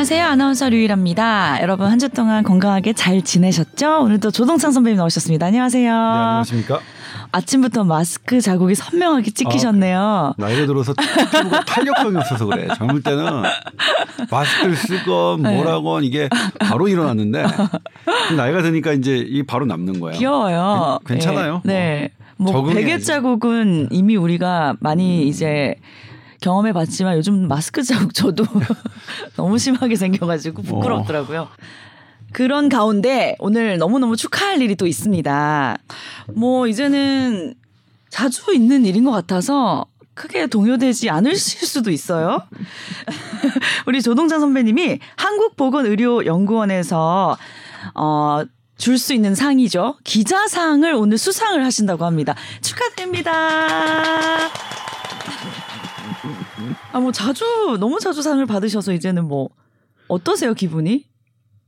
안녕하세요. 아나운서 류일합니다. 여러분 한 주 동안 건강하게 잘 지내셨죠? 오늘도 조동찬 선배님 나오셨습니다. 안녕하세요. 네, 안녕하십니까? 아침부터 마스크 자국이 선명하게 찍히셨네요. 나이가 들어서 피부가 탄력성이 없어서 그래. 젊을 때는 마스크를 쓰건 네. 뭐라건 이게 바로 일어났는데 나이가 드니까 이제 이게 바로 남는 거예요. 귀여워요. 괜- 괜찮아요. 네. 네. 뭐. 베개 자국은 이미 우리가 많이 이제 경험해 봤지만 요즘 마스크 자국 저도 너무 심하게 생겨가지고 부끄럽더라고요. 그런 가운데 오늘 너무너무 축하할 일이 또 있습니다. 뭐 이제는 자주 있는 일인 것 같아서 크게 동요되지 않으실 수도 있어요. 우리 조동찬 선배님이 한국보건의료연구원에서 어, 줄 수 있는 상이죠. 기자상을 오늘 수상을 하신다고 합니다. 축하드립니다. 아, 뭐 자주, 너무 자주 상을 받으셔서 이제는 뭐, 어떠세요, 기분이?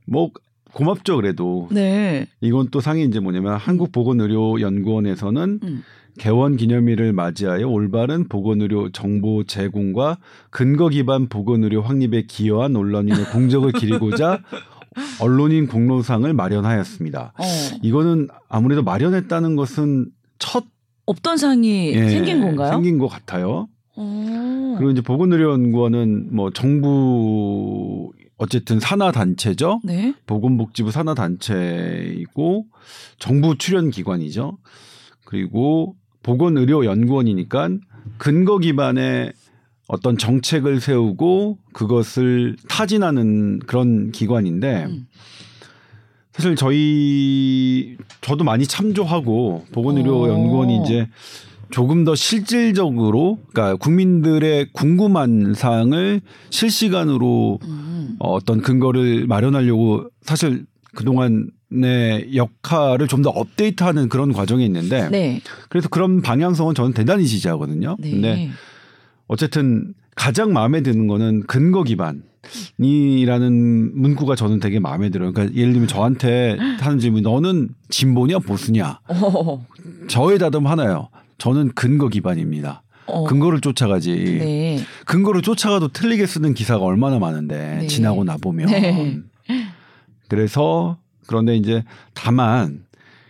뭐 고맙죠 그래도. 네. 이건 또 상이 이제 뭐냐면 한국보건의료연구원에서는 음. 개원 기념일을 맞이하여 올바른 보건의료 정보 제공과 근거 기반 보건의료 확립에 기여한 언론인의 공적을 기리고자 언론인 공로상을 마련하였습니다. 어. 이거는 아무래도 마련했다는 것은 첫 없던 상이 예, 생긴 건가요? 생긴 것 같아요. 어. 그리고 이제 보건의료연구원은 뭐 정부 어쨌든 산하 단체죠. 네. 보건복지부 산하 단체이고 정부 출연 기관이죠. 그리고 보건의료연구원이니까 근거 기반의 어떤 정책을 세우고 그것을 타진하는 그런 기관인데 음. 사실 저희 저도 많이 참조하고 보건의료연구원이 어. 이제 조금 더 실질적으로 그러니까 국민들의 궁금한 사항을 실시간으로 음. 어, 어떤 근거를 마련하려고 사실 그동안의 역할을 좀 더 업데이트하는 그런 과정이 있는데 네. 그래서 그런 방향성은 저는 대단히 지지하거든요. 네. 근데 어쨌든 가장 마음에 드는 거는 근거 기반이라는 문구가 저는 되게 마음에 들어요. 그러니까 예를 들면 저한테 하는 질문이 너는 진보냐 보수냐? 어. 저의 답은 하나요. 저는 근거 기반입니다. 어. 근거를 쫓아가지. 네. 근거를 쫓아가도 틀리게 쓰는 기사가 얼마나 많은데 네. 지나고 나 보면. 네. 그래서 그런데 이제 다만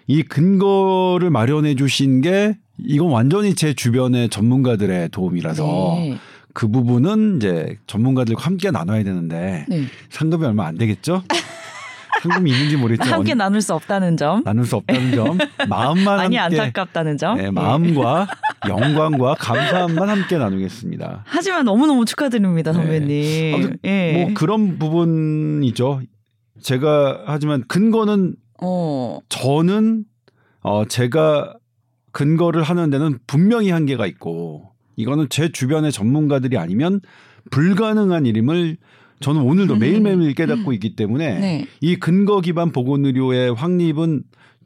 이 근거를 마련해 주신 게 이건 완전히 제 주변의 전문가들의 도움이라서 네. 그 부분은 이제 전문가들과 함께 나눠야 되는데 네. 상금이 얼마 안 되겠죠? 상금이 있는지 모르겠지만 함께 나눌 수 없다는 점. 나눌 수 없다는 점, 마음만 많이 함께 안타깝다는 점. 네, 예. 마음과 영광과 감사함만 함께 나누겠습니다. 하지만 너무너무 축하드립니다, 네. 선배님. 아무튼 예. 뭐 그런 부분이죠. 제가 하지만 근거는 어. 저는 어 제가 근거를 하는 데는 분명히 한계가 있고 이거는 제 주변의 전문가들이 아니면 불가능한 일임을 저는 오늘도 음. 매일매일 깨닫고 있기 때문에 네. 이 근거 기반 보건의료의 확립은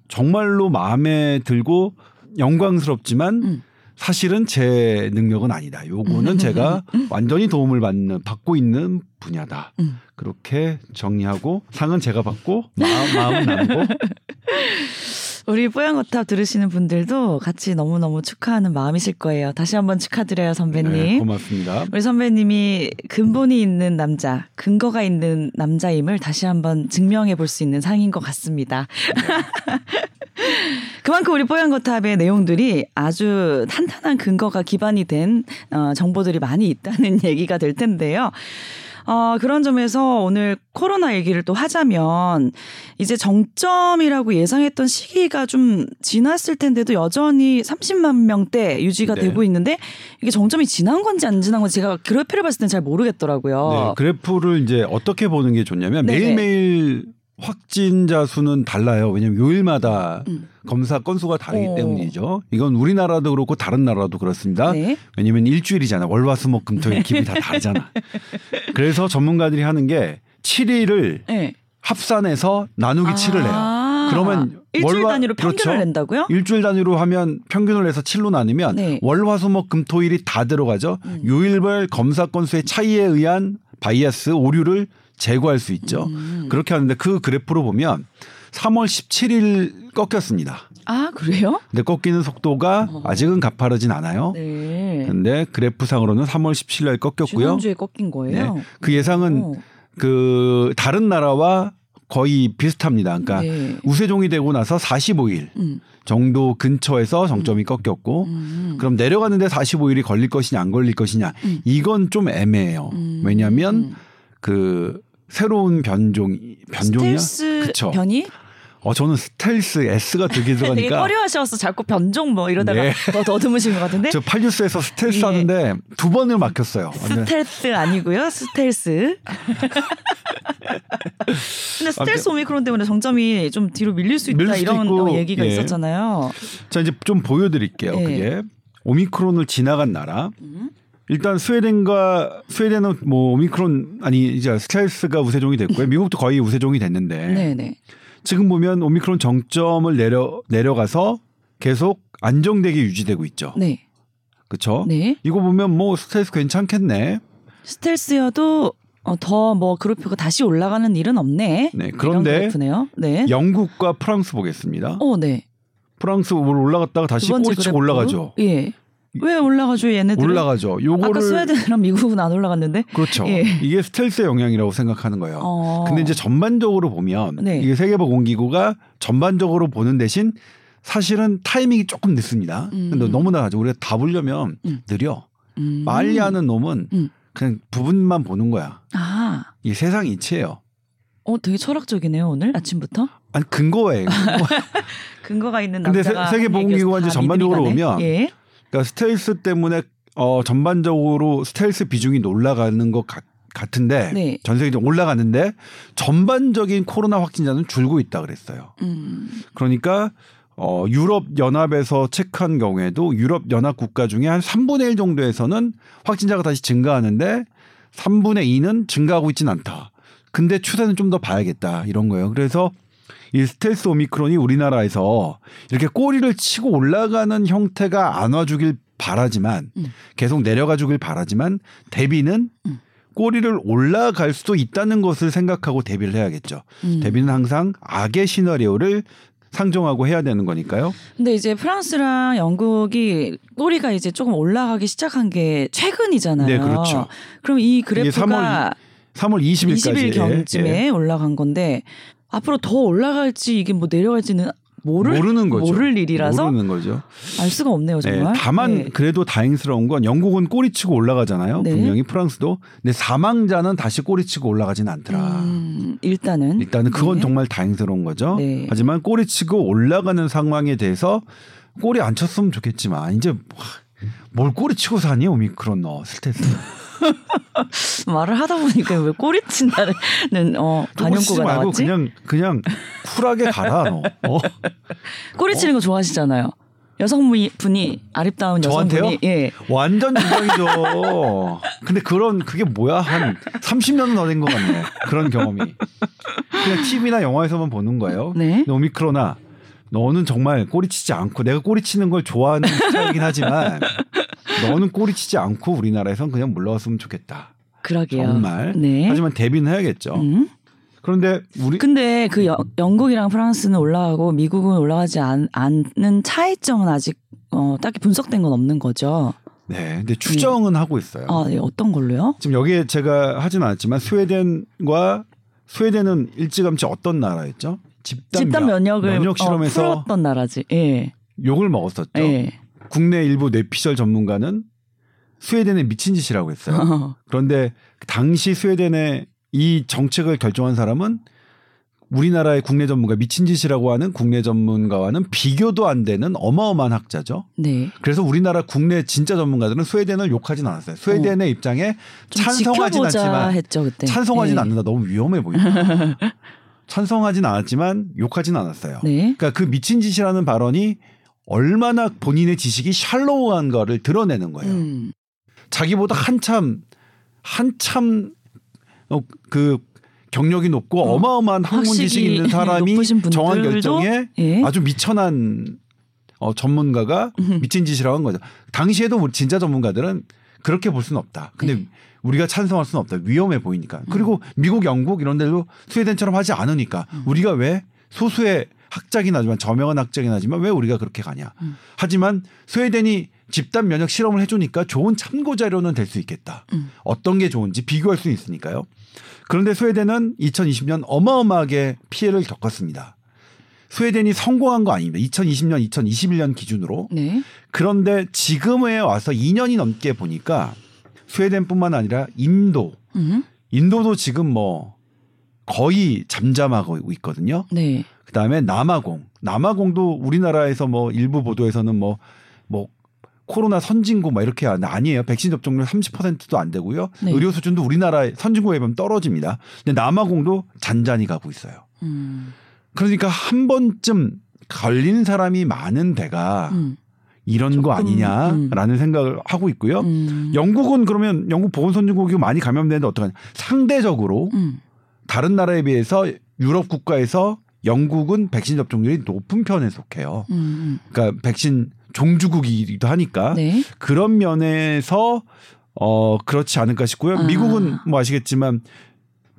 정말로 마음에 들고 영광스럽지만 음. 사실은 제 능력은 아니다. 요거는 제가 완전히 도움을 받는 받고 있는 분야다. 음. 그렇게 정리하고 상은 제가 받고 마음, 마음은 나누고 우리 뽀얀거탑 들으시는 분들도 같이 너무너무 축하하는 마음이실 거예요. 다시 한번 축하드려요, 선배님. 네, 고맙습니다. 우리 선배님이 근본이 있는 남자, 근거가 있는 남자임을 다시 한번 증명해 볼 수 있는 상인 것 같습니다. 그만큼 우리 뽀얀거탑의 내용들이 아주 탄탄한 근거가 기반이 된 어, 정보들이 많이 있다는 얘기가 될 텐데요. 어, 그런 점에서 오늘 코로나 얘기를 또 하자면 이제 정점이라고 예상했던 시기가 좀 지났을 텐데도 여전히 30만 명대 유지가 네. 되고 있는데 이게 정점이 지난 건지 안 지난 건지 제가 그래프를 봤을 땐 잘 모르겠더라고요. 네, 그래프를 이제 어떻게 보는 게 좋냐면 네네. 매일매일 확진자 수는 달라요. 왜냐하면 요일마다 음. 검사 건수가 다르기 어. 때문이죠. 이건 우리나라도 그렇고 다른 나라도 그렇습니다. 네. 왜냐면 일주일이잖아. 월화수목금토일 기분이 다 다르잖아. 그래서 전문가들이 하는 게 7일을 네. 합산해서 나누기 7을 해요. 아, 그러면 일주일 월화- 단위로 평균을 그렇죠. 낸다고요? 일주일 단위로 하면 평균을 해서 7로 나누면 네. 월화수목금토일이 다 들어가죠. 음. 요일별 검사 건수의 차이에 의한 바이아스 오류를 제거할 수 있죠. 음. 그렇게 하는데 그 그래프로 보면 3월 17일 꺾였습니다. 아 그래요? 근데 꺾이는 속도가 어. 아직은 가파르진 않아요. 네. 근데 그래프상으로는 3월 17일 날 꺾였고요. 지난주에 꺾인 거예요. 네. 그 예상은 어. 그 다른 나라와 거의 비슷합니다. 그러니까 네. 우세종이 되고 나서 45일 음. 정도 근처에서 정점이 꺾였고 음. 그럼 내려가는데 45일이 걸릴 것이냐 안 걸릴 것이냐 음. 이건 좀 애매해요. 음. 왜냐하면 그 새로운 변종 변종이야. 그쵸. 변이 어 저는 스텔스 S가 되게 되게 들어가니까 꺼려하셔서 자꾸 변종 뭐 이러다가 네. 더 더듬으신 것 같은데 저 팔뉴스에서 스텔스 예. 하는데 두 번을 막혔어요. 스텔스 아니고요 스텔스. 근데 스텔스 오미크론 때문에 정점이 좀 뒤로 밀릴 수 있다 밀릴 수도 이런 있고, 어, 얘기가 예. 있었잖아요. 자 이제 좀 보여드릴게요. 예. 그게 오미크론을 지나간 나라. 음. 일단 스웨덴과 스웨덴은 뭐 오미크론 아니 이제 스텔스가 우세종이 됐고요. 미국도 거의 우세종이 됐는데 네네. 지금 보면 오미크론 정점을 내려 내려가서 계속 안정되게 유지되고 있죠. 네. 그렇죠? 네. 이거 보면 뭐 스텔스 괜찮겠네. 스텔스여도 어, 더뭐 그래프가 다시 올라가는 일은 없네. 네, 그런데. 네. 영국과 프랑스 보겠습니다. 어, 네. 프랑스 올라갔다가 다시 꼬리치고. 올라가죠. 예. 왜 올라가죠, 얘네들은? 올라가죠. 아까 요거를 스웨덴이랑 미국은 안 올라갔는데. 그렇죠. 예. 이게 스텔스의 영향이라고 생각하는 거예요. 어. 근데 이제 전반적으로 보면 네. 이게 세계보건기구가 전반적으로 보는 대신 사실은 타이밍이 조금 늦습니다. 음. 근데 너무나 하죠. 우리가 다 보려면 음. 느려. 음. 빨리 하는 놈은 음. 그냥 부분만 보는 거야. 아. 이 세상 이치예요. 어, 되게 철학적이네요, 오늘 아침부터. 아니 근거에 근거가 있는 근데 남자가 세- 세계보건기구가 한 이제 전반적으로. 보면 예. 그러니까 스텔스 때문에 어 전반적으로 스텔스 비중이 올라가는 것 같, 같은데 네. 전 세계적으로 올라가는데 전반적인 코로나 확진자는 줄고 있다 그랬어요. 음. 그러니까 어 유럽 연합에서 체크한 경우에도 유럽 연합 국가 중에 한 3분의 1 정도에서는 확진자가 다시 증가하는데 3분의 2는 증가하고 있지는 않다. 근데 추세는 좀 더 봐야겠다 이런 거예요. 그래서 이 스텔스 오미크론이 우리나라에서 이렇게 꼬리를 치고 올라가는 형태가 안 와주길 바라지만 음. 계속 내려가 주길 바라지만 대비는 음. 꼬리를 올라갈 수도 있다는 것을 생각하고 대비를 해야겠죠. 음. 대비는 항상 악의 시나리오를 상정하고 해야 되는 거니까요. 근데 이제 프랑스랑 영국이 꼬리가 이제 조금 올라가기 시작한 게 최근이잖아요. 네, 그렇죠. 그럼 이 그래프가 3월 20일까지 20일 경쯤에 올라간 건데 앞으로 더 올라갈지 이게 뭐 내려갈지는 모를 모르는 거죠. 모를 일이라서 모르는 거죠. 알 수가 없네요, 네, 정말. 다만 네. 그래도 다행스러운 건 영국은 꼬리치고 올라가잖아요. 네. 분명히 프랑스도. 근데 사망자는 다시 꼬리치고 올라가진 않더라. 음, 일단은 일단은 그건 네. 정말 다행스러운 거죠. 네. 하지만 꼬리치고 올라가는 상황에 대해서 꼬리 안 쳤으면 좋겠지만 이제 와, 뭘 꼬리치고 사니 오미크론 너 스테스. 말을 하다 보니까 왜 꼬리친다는 어 말고 나왔지? 그냥 그냥 쿨하게 가라 너. 어? 꼬리치는 거 좋아하시잖아요. 여성분이 분이 아름다운? 여성분이 예. 완전 인정이죠. 근데 그런 그게 뭐야 한 30년은 더된것 같네. 그런 경험이. 그냥 TV나 영화에서만 보는 거예요. 네. 오미크로나 너는 정말 꼬리치지 않고 내가 꼬리치는 걸 좋아하는 스타일이긴 하지만 너는 꼬리치지 않고 우리나라에선 그냥 물러갔으면 좋겠다. 그러게요. 정말. 네. 하지만 대비는 해야겠죠. 음. 그런데 우리 근데 그 여- 영국이랑 프랑스는 올라가고 미국은 올라가지 않, 않는 차이점은 아직 어, 딱히 분석된 건 없는 거죠. 네, 근데 추정은 하고 있어요. 아, 네. 어떤 걸로요? 지금 여기에 제가 하진 않았지만 스웨덴과 스웨덴은 일찌감치 어떤 나라였죠? 집단, 집단 면- 면역을 면역 어, 실험에서 풀었던 나라지. 예. 욕을 먹었었죠. 예. 국내 일부 뇌피셜 전문가는 스웨덴의 미친 짓이라고 했어요. 그런데 당시 스웨덴의 이 정책을 결정한 사람은 우리나라의 국내 전문가 미친 짓이라고 하는 국내 전문가와는 비교도 안 되는 어마어마한 학자죠. 네. 그래서 우리나라 국내 진짜 전문가들은 스웨덴을 욕하진 않았어요. 스웨덴의 입장에 어. 좀 찬성하진 않지만 했죠. 찬성하진 예. 않는다. 너무 위험해 보인다. 찬성하진 않았지만 욕하진 않았어요. 네. 그러니까 그 미친 짓이라는 발언이 얼마나 본인의 지식이 샬로우한 거를 드러내는 거예요. 음. 자기보다 한참 한참 어, 그 경력이 높고 어, 어, 마어마한 학문 지식이 있는 사람이 높으신 정한 결정에 예. 아주 미천한 어, 전문가가 음. 미친 짓이라고 한 거죠. 당시에도 우리 진짜 전문가들은 그렇게 볼 수는 없다. 근데 네. 음. 우리가 찬성할 수는 없다. 위험해 보이니까. 그리고 미국, 영국 이런 데도 스웨덴처럼 하지 않으니까 음. 우리가 왜 소수의 학자긴 하지만 저명한 학자긴 하지만 왜 우리가 그렇게 가냐. 음. 하지만 스웨덴이 집단 면역 실험을 해주니까 좋은 참고 자료는 될 수 있겠다. 음. 어떤 게 좋은지 비교할 수 있으니까요. 그런데 스웨덴은 2020년 어마어마하게 피해를 겪었습니다. 스웨덴이 성공한 거 아닙니다. 2020년, 2021년 기준으로. 네. 그런데 지금에 와서 2년이 넘게 보니까 스웨덴뿐만 아니라 인도, 음. 인도도 지금 뭐 거의 잠잠하고 있거든요. 네. 그다음에 남아공, 남아공도 우리나라에서 뭐 일부 보도에서는 뭐뭐 코로나 선진국 막 이렇게 아니에요. 백신 접종률 30%도 안 되고요. 네. 의료 수준도 우리나라 선진국에 비하면 떨어집니다. 근데 남아공도 잔잔히 가고 있어요. 음. 그러니까 한 번쯤 걸린 사람이 많은 데가 음. 이런 거 조금, 아니냐라는 생각을 하고 있고요. 음. 영국은 그러면 영국 보건 선진국이 많이 감염되는데 어떡하냐? 상대적으로 음. 다른 나라에 비해서 유럽 국가에서 영국은 백신 접종률이 높은 편에 속해요. 음. 그러니까 백신 종주국이기도 하니까 음. 네. 그런 면에서 어 그렇지 않을까 싶고요. 아. 미국은 뭐 아시겠지만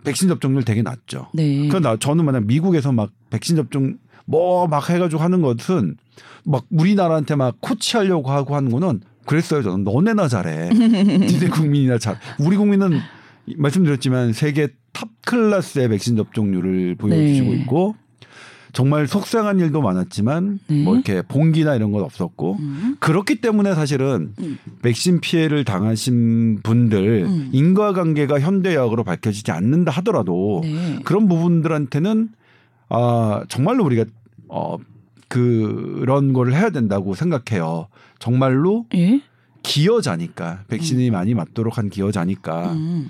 백신 접종률 되게 낮죠. 네. 그러나 저는 만약 미국에서 막 백신 접종 뭐 막 해가지고 하는 것은 막 우리나라한테 막 코치하려고 하고 하는 거는 그랬어요. 저는 너네나 잘해. 니네 국민이나 잘. 우리 국민은 말씀드렸지만 세계 top class의 백신 접종률을 보여주시고 네. 있고 정말 속상한 일도 많았지만 네. 뭐 이렇게 봉기나 이런 건 없었고 음. 그렇기 때문에 사실은 음. 백신 피해를 당하신 분들 음. 인과관계가 현대의학으로 밝혀지지 않는다 하더라도 네. 그런 부분들한테는 아 정말로 우리가 어 그런 거를 해야 된다고 생각해요. 정말로 예? 기여자니까 백신이 많이 맞도록 한 기여자니까 음.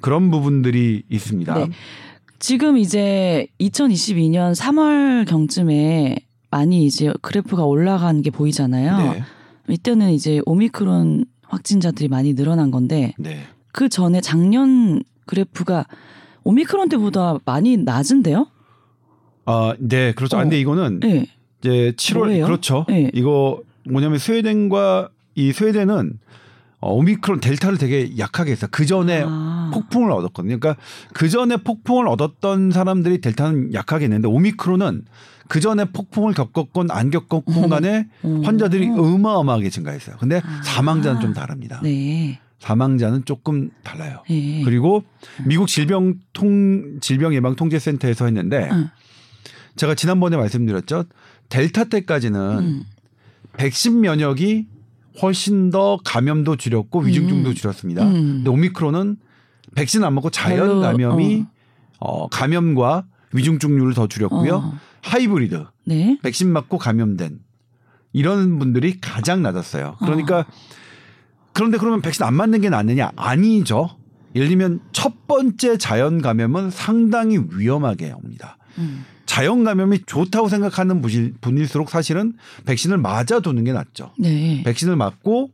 그런 부분들이 있습니다. 네. 지금 이제 2022년 3월 경쯤에 많이 이제 그래프가 올라간 게 보이잖아요. 네. 이때는 이제 오미크론 확진자들이 많이 늘어난 건데 네. 그 전에 작년 그래프가 오미크론 때보다 많이 낮은데요? 아, 네, 그렇죠. 아, 어. 근데 이거는 네. 이제 7월 뭐예요? 그렇죠. 네. 이거 뭐냐면 스웨덴과 이 스웨덴은 어, 오미크론 델타를 되게 약하게 했어요. 그 전에 아. 폭풍을 얻었거든요. 그러니까 그 전에 폭풍을 얻었던 사람들이 델타는 약하게 했는데 오미크론은 그 전에 폭풍을 겪었건 안 겪었건 간에 음. 환자들이 어마어마하게 증가했어요. 근데 아. 사망자는 좀 다릅니다. 네. 사망자는 조금 달라요. 네. 그리고 미국 질병통 질병 예방 통제 센터에서 했는데 응. 제가 지난번에 말씀드렸죠. 델타 때까지는 음. 백신 면역이 훨씬 더 감염도 줄였고 위중증도 음. 줄였습니다. 음. 근데 오미크론은 백신 안 먹고 자연 감염이 어. 감염과 위중증률을 더 줄였고요. 어. 하이브리드 네. 백신 맞고 감염된 이런 분들이 가장 낮았어요. 그러니까 그런데 그러면 백신 안 맞는 게 낫느냐? 아니죠. 예를 들면 첫 번째 자연 감염은 상당히 위험하게 옵니다. 음. 자연 감염이 좋다고 생각하는 분일- 분일수록 사실은 백신을 맞아 두는 게 낫죠. 네. 백신을 맞고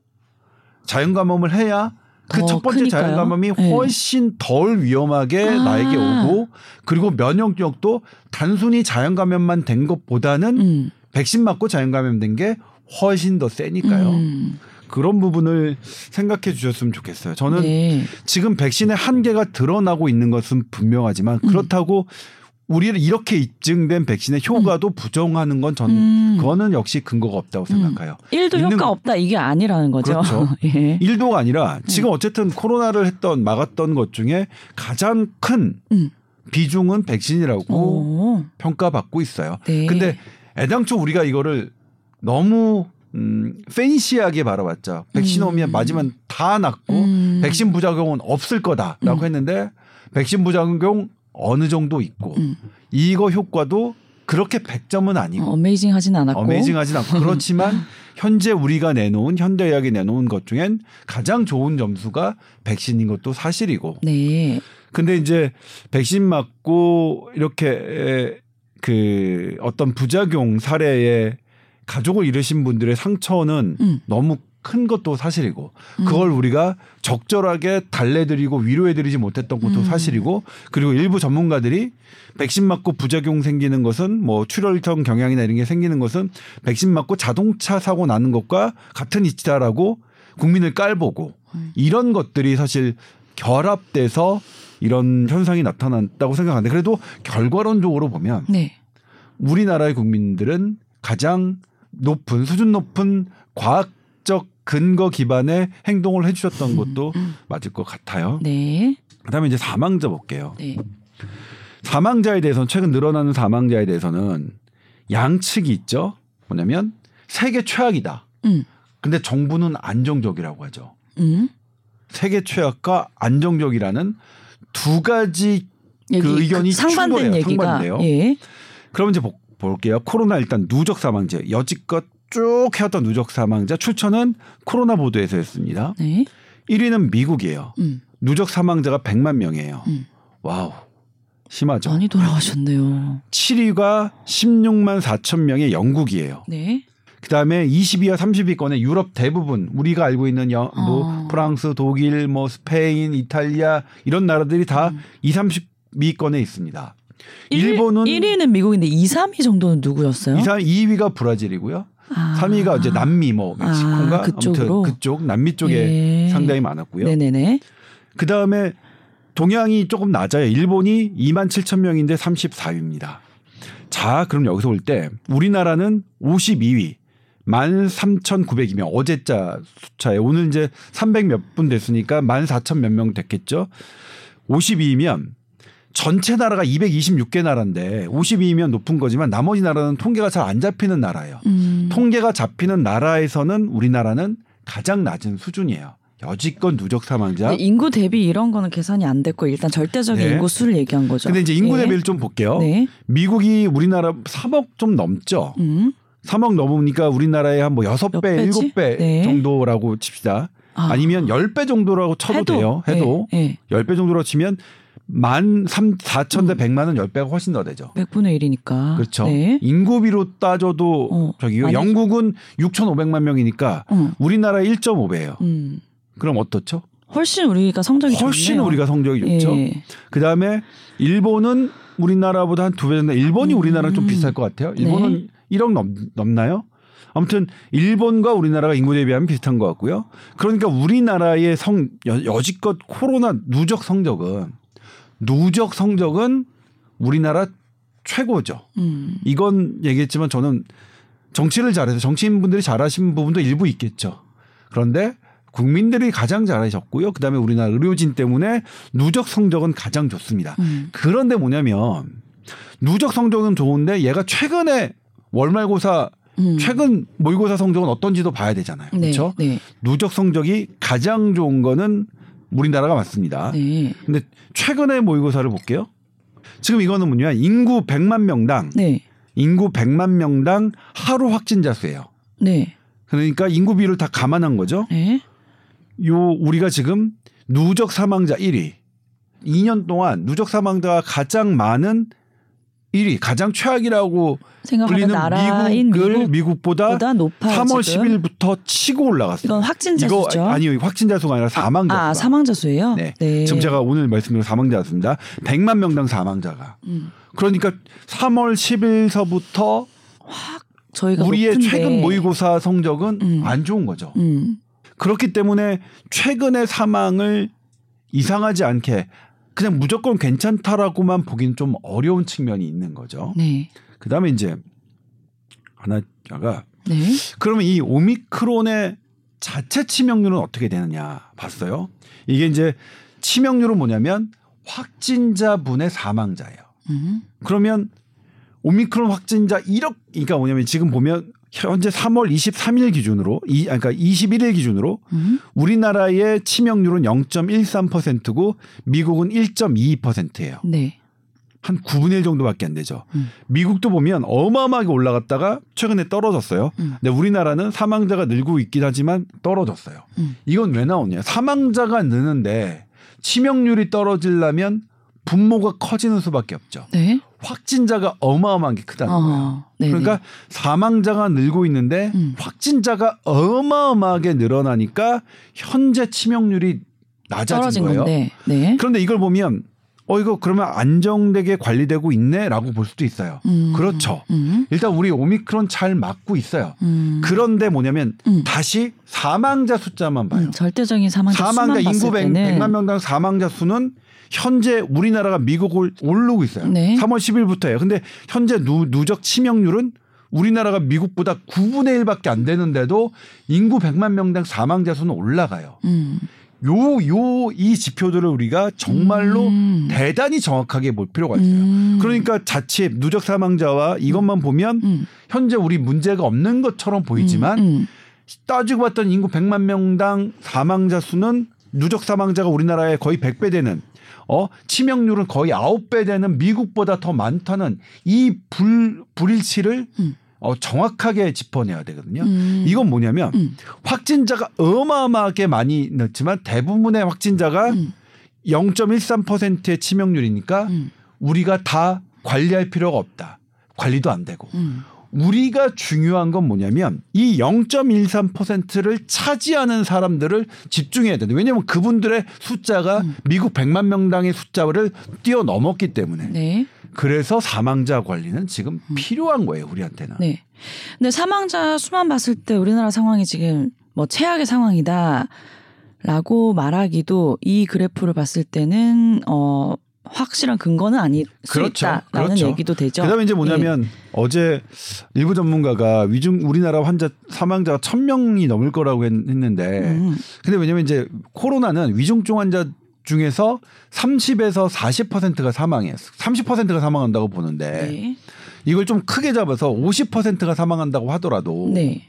자연 감염을 해야 그더첫 번째 크니까요. 자연 감염이 네. 훨씬 덜 위험하게 아. 나에게 오고 그리고 면역력도 단순히 자연 감염만 된 것보다는 음. 백신 맞고 자연 감염된 게 훨씬 더 세니까요. 음. 그런 부분을 생각해 주셨으면 좋겠어요. 저는 네. 지금 백신의 한계가 드러나고 있는 것은 분명하지만 음. 그렇다고 우리를 이렇게 입증된 백신의 효과도 부정하는 건 저는 음. 그거는 역시 근거가 없다고 생각해요. 일도 있는 효과 거- 없다 이게 아니라는 거죠. 그렇죠. 예. 일도가 아니라 지금 어쨌든 코로나를 했던 막았던 것 중에 가장 큰 음. 비중은 백신이라고 오. 평가받고 있어요. 네. 근데 애당초 우리가 이거를 너무 음, 팬시하게 바라봤죠. 백신 음. 오면 맞으면 다 낫고 음. 백신 부작용은 없을 거다라고 음. 했는데 백신 부작용 어느 정도 있고 음. 이거 효과도 그렇게 100점은 아니고 어, 어메이징 하진 않았고. 어메이징 하진 않고 그렇지만 현재 우리가 내놓은 현대의학이 내놓은 것 중엔 가장 좋은 점수가 백신인 것도 사실이고 네. 근데 이제 백신 맞고 이렇게 에, 그 어떤 부작용 사례에 가족을 잃으신 분들의 상처는 음. 너무 큰 것도 사실이고 그걸 우리가 적절하게 달래드리고 위로해드리지 못했던 것도 음. 사실이고 그리고 일부 전문가들이 백신 맞고 부작용 생기는 것은 뭐 출혈성 경향이나 이런 게 생기는 것은 백신 맞고 자동차 사고 나는 것과 같은 이치다라고 국민을 깔보고 음. 이런 것들이 사실 결합돼서 이런 현상이 나타났다고 생각하는데 그래도 결과론적으로 보면 네. 우리나라의 국민들은 가장 높은 수준 높은 과학적 근거 기반의 행동을 해주셨던 것도 맞을 것 같아요. 네. 그다음에 이제 사망자 볼게요. 네. 사망자에 대해서는 최근 늘어나는 사망자에 대해서는 양측이 있죠. 뭐냐면 세계 최악이다. 음. 근데 정부는 안정적이라고 하죠. 음. 세계 최악과 안정적이라는 두 가지 그 의견이 상반된 충돌해요. 얘기가 상반돼요. 예. 그럼 이제 보- 볼게요. 코로나 일단 누적 사망자 여지껏 쭉 해왔던 누적 사망자 출처는 코로나 보도에서였습니다. 네. 1위는 미국이에요. 음. 누적 사망자가 100만 명이에요. 음. wow. 심하죠. 많이 돌아가셨네요. 7위가 16만 4천 명의 영국이에요. 네. 그 다음에 20위와 30위권의 유럽 대부분 우리가 알고 있는 영, 뭐 어. 프랑스, 독일, 뭐 스페인, 이탈리아 이런 나라들이 다 음. 2, 30위권에 있습니다. 일본은 1위는 미국인데 2, 3위 정도는 누구였어요? 2, 3, 2위가 브라질이고요. 아. 3위가 이제 남미 뭐 멕시코인가 아? 아무튼 그쪽 남미 쪽에 예. 상당히 많았고요. 네네네. 그 다음에 동양이 조금 낮아요. 일본이 2만 7천 명인데 34위입니다. 자, 그럼 여기서 올때 우리나라는 52위. 13,900이면 어제자 숫자에 오늘 이제 300 몇 분 됐으니까 14,000 몇 명 됐겠죠. 52이면 전체 나라가 226개 나라인데 52이면 높은 거지만 나머지 나라는 통계가 잘 안 잡히는 나라예요. 음. 통계가 잡히는 나라에서는 우리나라는 가장 낮은 수준이에요. 여지껏 누적 사망자. 인구 대비 이런 거는 계산이 안 됐고 일단 절대적인 네. 인구 수를 얘기한 거죠. 근데 이제 인구 예. 대비를 좀 볼게요. 네. 미국이 우리나라 3억 좀 넘죠. 음. 3억 넘으니까 우리나라의 한뭐 6배, 몇 배지? 7배 네. 정도라고 칩시다. 아. 아니면 10배 정도라고 쳐도 돼요. 해도 네. 10배 정도로 치면 만 3, 4천 대 음. 100만은 10배가 훨씬 더 되죠. 100분의 1이니까. 그렇죠. 네. 인구비로 따져도 어, 저기요. 많이- 영국은 6,500만 명이니까 어. 우리나라 1.5배예요. 음. 그럼 어떻죠? 훨씬 우리가 성적이 훨씬 좋네요. 우리가 성적이 좋죠. 예. 그다음에 일본은 우리나라보다 한 두 배 정도. 일본이 음. 우리나라랑 좀 비쌀 것 같아요. 일본은 1억 넘, 넘나요? 아무튼 일본과 우리나라가 인구 대비하면 비슷한 것 같고요. 그러니까 우리나라의 성 여, 여지껏 코로나 누적 성적은 누적 성적은 우리나라 최고죠. 음. 이건 얘기했지만 저는 정치를 잘해서 정치인분들이 잘하신 부분도 일부 있겠죠. 그런데 국민들이 가장 잘하셨고요. 그다음에 우리나라 의료진 때문에 누적 성적은 가장 좋습니다. 음. 그런데 뭐냐면 누적 성적은 좋은데 얘가 최근에 월말고사 음. 최근 모의고사 성적은 어떤지도 봐야 되잖아요. 네. 그렇죠? 네. 누적 성적이 가장 좋은 거는 우리나라가 맞습니다. 네. 근데 최근에 모의고사를 볼게요. 지금 이거는 뭐냐? 인구 100만 명당 네. 인구 100만 명당 하루 확진자 수예요. 네. 그러니까 인구비를 다 감안한 거죠. 네. 요 우리가 지금 누적 사망자 1위. 2년 동안 누적 사망자가 가장 많은 1위, 가장 최악이라고 불리는 미국을 미국 미국보다 보다 높아요. 3월 지금. 10일부터 치고 올라갔어요. 이건 확진자 이거 수죠. 아니요, 확진자 수가 아니라 사망자 수가. 아, 사망자 수예요? 네. 지금 제가 오늘 말씀드린 사망자였습니다. 100만 명당 사망자가. 음. 그러니까 3월 10일서부터 저희가 우리의 높은데. 최근 모의고사 성적은 음. 안 좋은 거죠. 음. 그렇기 때문에 최근의 사망을 이상하지 않게 그냥 무조건 괜찮다라고만 보기는 좀 어려운 측면이 있는 거죠. 네. 그다음에 이제 하나가 네. 그러면 이 오미크론의 자체 치명률은 어떻게 되느냐 봤어요. 이게 이제 치명률은 뭐냐면 확진자분의 사망자예요. 음. 그러면 오미크론 확진자 1억 그러니까 뭐냐면 지금 보면 현재 3월 23일 기준으로 이 아니, 그러니까 21일 기준으로 음. 우리나라의 치명률은 0.13%고 미국은 1.22%예요. 네. 한 9분의 1 정도밖에 안 되죠. 음. 미국도 보면 어마어마하게 올라갔다가 최근에 떨어졌어요. 음. 근데 우리나라는 사망자가 늘고 있긴 하지만 떨어졌어요. 음. 이건 왜 나오냐? 사망자가 느는데 치명률이 떨어지려면 분모가 커지는 수밖에 없죠. 네. 확진자가 어마어마하게 크다는 거예요. 어. 네. 그러니까 사망자가 늘고 있는데 음. 확진자가 어마어마하게 늘어나니까 현재 치명률이 낮아진 거예요. 네. 그런데 이걸 보면 어 이거 그러면 안정되게 관리되고 있네라고 볼 수도 있어요. 음. 그렇죠. 음. 일단 우리 오미크론 잘 맞고 있어요. 음. 그런데 뭐냐면 음. 다시 사망자 숫자만 봐요. 음, 절대적인 사망자 사망자 인구 봤을 100, 때는 100 만 명당 사망자 수는 현재 우리나라가 미국을 오르고 있어요. 네. 3월 10일부터예요. 근데 현재 누, 누적 치명률은 우리나라가 미국보다 9분의 1밖에 안 되는데도 인구 100만 명당 사망자 수는 올라가요. 음. 요, 요, 이 지표들을 우리가 정말로 음. 대단히 정확하게 볼 필요가 있어요. 음. 그러니까 자칫 누적 사망자와 이것만 보면 음. 현재 우리 문제가 없는 것처럼 보이지만 음. 따지고 봤더니 인구 100만 명당 사망자 수는 누적 사망자가 우리나라의 거의 100배 되는 어 치명률은 거의 9배 되는 미국보다 더 많다는 이 불 불일치를 음. 어 정확하게 짚어내야 되거든요. 음. 이건 뭐냐면 음. 확진자가 어마어마하게 많이 넣지만 대부분의 확진자가 음. 0.13%의 치명률이니까 음. 우리가 다 관리할 필요가 없다. 관리도 안 되고. 음. 우리가 중요한 건 뭐냐면 이 0.13%를 차지하는 사람들을 집중해야 된다. 왜냐하면 그분들의 숫자가 음. 미국 100만 명당의 숫자를 뛰어넘었기 때문에. 네. 그래서 사망자 관리는 지금 필요한 거예요, 우리한테는. 네. 근데 사망자 수만 봤을 때 우리나라 상황이 지금 뭐 최악의 상황이다 라고 말하기도 이 그래프를 봤을 때는 어 확실한 근거는 아닐 수 그렇죠. 있다라는 그렇죠. 얘기도 되죠. 그다음에 이제 뭐냐면 어제 일부 전문가가 위중 우리나라 환자 사망자가 1000명이 넘을 거라고 했, 는데 음. 근데 왜냐면 이제 코로나는 위중증 환자 중에서 30에서 40%가 사망해요. 30%가 사망한다고 보는데 네. 이걸 좀 크게 잡아서 50%가 사망한다고 하더라도 네.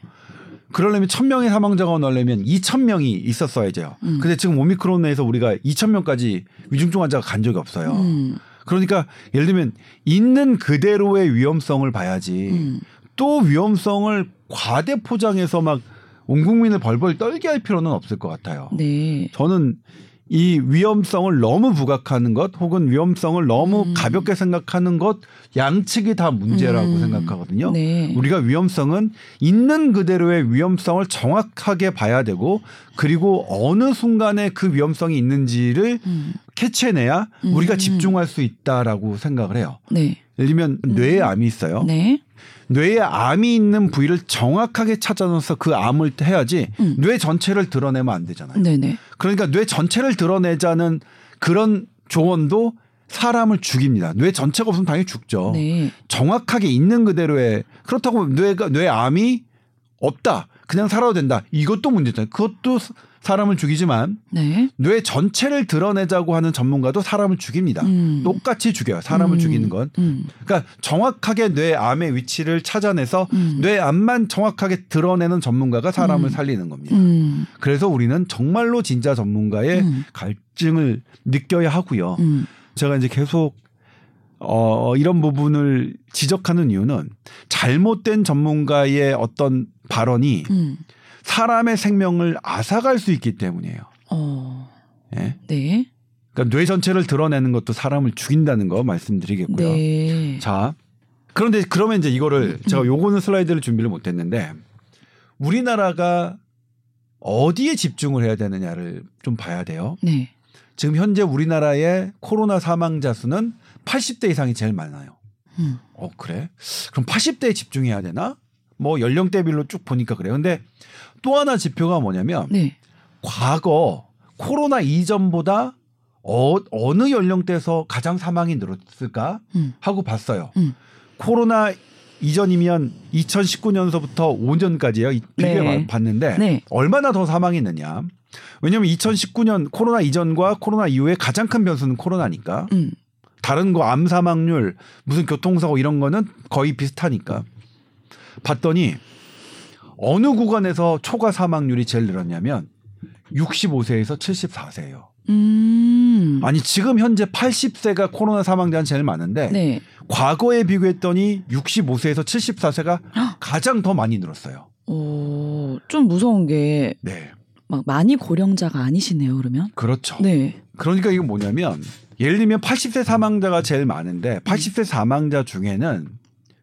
그러려면 1000명의 사망자가 나려면 2000명이 있었어야죠. 음. 근데 지금 오미크론에서 우리가 2000명까지 위중증 환자가 간 적이 없어요. 음. 그러니까 예를 들면 있는 그대로의 위험성을 봐야지 음. 또 위험성을 과대 포장해서 막 온 국민을 벌벌 떨게 할 필요는 없을 것 같아요. 네. 저는 이 위험성을 너무 부각하는 것 혹은 위험성을 너무 음. 가볍게 생각하는 것 양측이 다 문제라고 음. 생각하거든요. 네. 우리가 위험성은 있는 그대로의 위험성을 정확하게 봐야 되고 그리고 어느 순간에 그 위험성이 있는지를 음. 캐치해내야 우리가 음. 집중할 수 있다라고 생각을 해요. 네. 예를 들면 뇌에 암이 있어요. 네. 뇌에 암이 있는 부위를 정확하게 찾아내서 그 암을 해야지 음. 뇌 전체를 드러내면 안 되잖아요. 네. 네. 그러니까 뇌 전체를 드러내자는 그런 조언도 사람을 죽입니다. 뇌 전체가 없으면 당연히 죽죠. 네. 정확하게 있는 그대로의 그렇다고 뇌가 뇌 암이 없다. 그냥 살아도 된다. 이것도 문제잖아요. 그것도 사람을 죽이지만 네. 뇌 전체를 드러내자고 하는 전문가도 사람을 죽입니다. 음. 똑같이 죽여요. 사람을 음. 죽이는 건. 음. 그러니까 정확하게 뇌 암의 위치를 찾아내서 음. 뇌 암만 정확하게 드러내는 전문가가 사람을 음. 살리는 겁니다. 음. 그래서 우리는 정말로 진짜 전문가의 음. 갈증을 느껴야 하고요. 음. 제가 이제 계속 어 이런 부분을 지적하는 이유는 잘못된 전문가의 어떤 발언이 음. 사람의 생명을 앗아갈 수 있기 때문이에요. 어. 예? 네. 그러니까 뇌 전체를 드러내는 것도 사람을 죽인다는 거 말씀드리겠고요. 네. 자, 그런데 그러면 이제 이거를 음. 제가 요거는 슬라이드를 준비를 못했는데 우리나라가 어디에 집중을 해야 되느냐를 좀 봐야 돼요. 네. 지금 현재 우리나라의 코로나 사망자 수는 80대 이상이 제일 많아요. 음. 어 그래? 그럼 80대에 집중해야 되나? 뭐 연령대별로 쭉 보니까 그래요. 근데 또 하나 지표가 뭐냐면 네. 과거 코로나 이전보다 어, 어느 연령대에서 가장 사망이 늘었을까 음. 하고 봤어요. 음. 코로나 이전이면 2019년서부터 5년까지요. 비교해 네. 봤는데 네. 얼마나 더 사망했느냐. 왜냐하면 2019년 코로나 이전과 코로나 이후에 가장 큰 변수는 코로나니까 음. 다른 거 암 사망률 무슨 교통사고 이런 거는 거의 비슷하니까 봤더니 어느 구간에서 초과 사망률이 제일 늘었냐면 65세에서 74세예요. 음. 아니 지금 현재 80세가 코로나 사망자는 제일 많은데 네. 과거에 비교했더니 65세에서 74세가 가장 더 많이 늘었어요. 오, 좀 무서운 게 네. 막 많이 고령자가 아니시네요, 그러면. 그렇죠. 네. 그러니까 이거 뭐냐면 예를 들면 80세 사망자가 제일 많은데 80세 사망자 중에는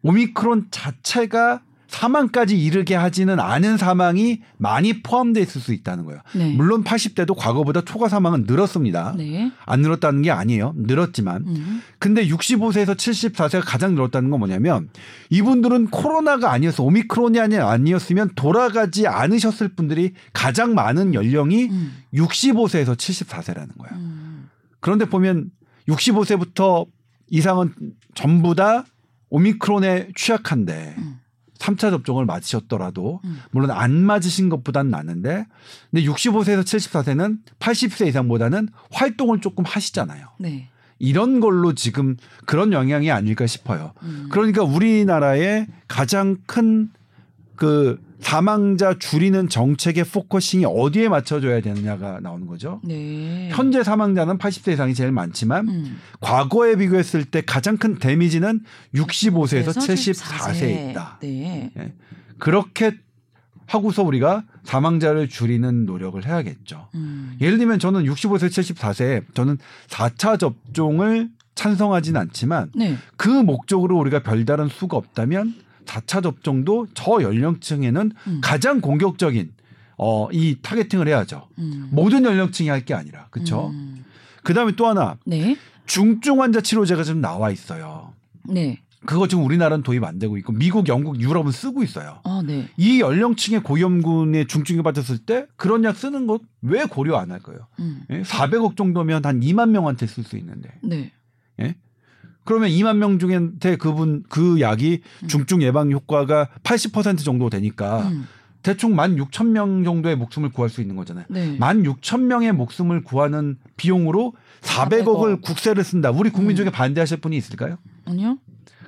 오미크론 자체가 사망까지 이르게 하지는 않은 사망이 많이 포함되어 있을 수 있다는 거예요. 네. 물론 80대도 과거보다 초과 사망은 늘었습니다. 네. 안 늘었다는 게 아니에요. 늘었지만. 음. 근데 65세에서 74세가 가장 늘었다는 건 뭐냐면 이분들은 코로나가 아니었어. 오미크론이 아니 아니었으면 돌아가지 않으셨을 분들이 가장 많은 연령이 음. 65세에서 74세라는 거예요. 음. 그런데 보면 65세부터 이상은 전부 다 오미크론에 취약한데 음. 3차 접종을 맞으셨더라도 음. 물론 안 맞으신 것보다는 낫는데 근데 65세에서 74세는 80세 이상보다는 활동을 조금 하시잖아요. 네. 이런 걸로 지금 그런 영향이 아닐까 싶어요. 음. 그러니까 우리나라의 가장 큰 그 사망자 줄이는 정책의 focusing이 어디에 맞춰져야 되느냐가 나오는 거죠. 네. 현재 사망자는 80세 이상이 제일 많지만 음. 과거에 비교했을 때 가장 큰 데미지는 65세에서 그래서 74세에 있다. 네. 그렇게 하고서 우리가 사망자를 줄이는 노력을 해야겠죠. 음. 예를 들면 저는 65세, 74세 저는 4차 접종을 찬성하진 않지만 네. 그 목적으로 우리가 별다른 수가 없다면 4차 접종도 저 연령층에는 음. 가장 공격적인 어, 이 타겟팅을 해야죠. 음. 모든 연령층이 할 게 아니라. 그렇죠? 음. 그다음에 또 하나 네. 중증 환자 치료제가 지금 나와 있어요. 네. 그거 지금 우리나라는 도입 안 되고 있고 미국, 영국, 유럽은 쓰고 있어요. 아, 네. 이 연령층의 고위험군의 중증이 받았을 때 그런 약 쓰는 것 왜 고려 안할 거예요? 음. 예? 400억 정도면 한 2만 명한테 쓸 수 있는데. 네. 그러면 2만 명 중한테 그분 그 약이 음. 중증 예방 효과가 80% 정도 되니까 음. 대충 1만 6천 명 정도의 목숨을 구할 수 있는 거잖아요. 네. 1만 6천 명의 목숨을 구하는 비용으로 400억을 400억. 국세를 쓴다. 우리 국민 음. 중에 반대하실 분이 있을까요? 아니요.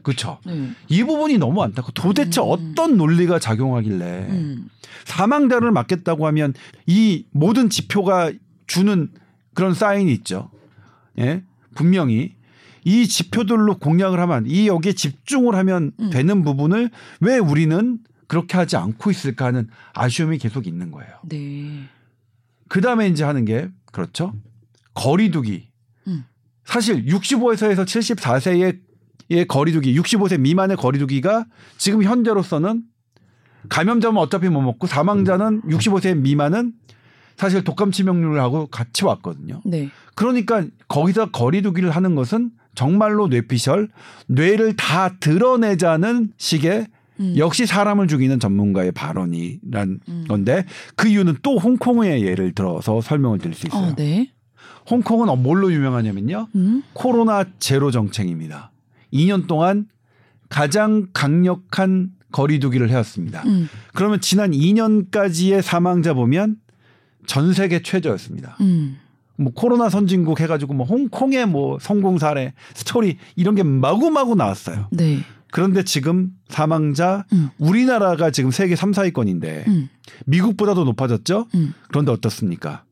그렇죠. 네. 이 부분이 너무 안타고 도대체 음. 어떤 논리가 작용하길래 음. 사망자를 막겠다고 하면 이 모든 지표가 주는 그런 사인이 있죠. 예, 분명히 이 지표들로 공략을 하면 이 여기에 집중을 하면 음. 되는 부분을 왜 우리는 그렇게 하지 않고 있을까 하는 아쉬움이 계속 있는 거예요. 네. 그 다음에 이제 하는 게 그렇죠. 거리두기. 음. 사실 65세에서 74세의 의 거리두기, 65세 미만의 거리두기가 지금 현재로서는 감염자면 어차피 못 먹고 사망자는 65세 미만은 사실 독감 치명률하고 같이 왔거든요. 네. 그러니까 거기서 거리두기를 하는 것은 정말로 뇌피셜, 뇌를 다 드러내자는 식의 음. 역시 사람을 죽이는 전문가의 발언이란 음. 건데 그 이유는 또 홍콩의 예를 들어서 설명을 드릴 수 있어요. 아, 네. 홍콩은 어, 뭘로 유명하냐면요. 음. 코로나 제로 정책입니다. 2년 동안 가장 강력한 거리두기를 해왔습니다. 음. 그러면 지난 2년까지의 사망자 보면 전 세계 최저였습니다. 음. 뭐 코로나 선진국 해가지고 뭐 홍콩의 뭐 성공 사례 스토리 이런 게 마구마구 나왔어요. 네. 그런데 지금 사망자 음. 우리나라가 지금 세계 3, 4위권인데 음. 미국보다도 높아졌죠? 음. 그런데 어떻습니까?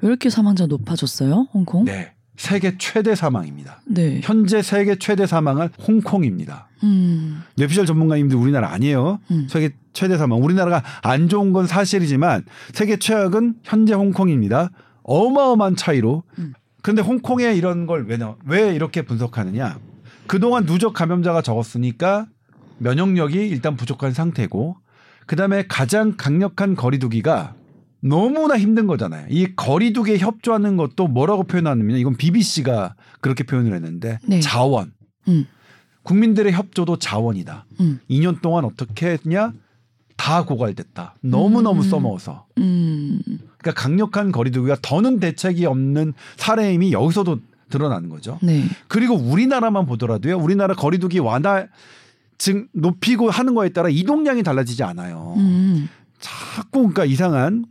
왜 이렇게 사망자 높아졌어요? 홍콩? 네. 세계 최대 사망입니다. 네. 현재 세계 최대 사망은 홍콩입니다. 음. 뇌피셜 전문가님들 우리나라 아니에요. 음. 세계 최대 사망. 우리나라가 안 좋은 건 사실이지만 세계 최악은 현재 홍콩입니다. 어마어마한 차이로. 음. 그런데 홍콩에 이런 걸 왜, 나- 왜 이렇게 분석하느냐. 그동안 누적 감염자가 적었으니까 면역력이 일단 부족한 상태고 그다음에 가장 강력한 거리두기가 너무나 힘든 거잖아요. 이 거리두기에 협조하는 것도 뭐라고 표현하냐면 이건 BBC가 그렇게 표현을 했는데 네. 자원. 음. 국민들의 협조도 자원이다. 음. 2년 동안 어떻게 했냐? 다 고갈됐다. 너무너무 음. 써먹어서. 음. 그러니까 강력한 거리두기가 더는 대책이 없는 사례임이 여기서도 드러나는 거죠. 네. 그리고 우리나라만 보더라도요. 우리나라 거리두기 완화 증 높이고 하는 거에 따라 이동량이 달라지지 않아요. 음. 자꾸 그러니까 이상한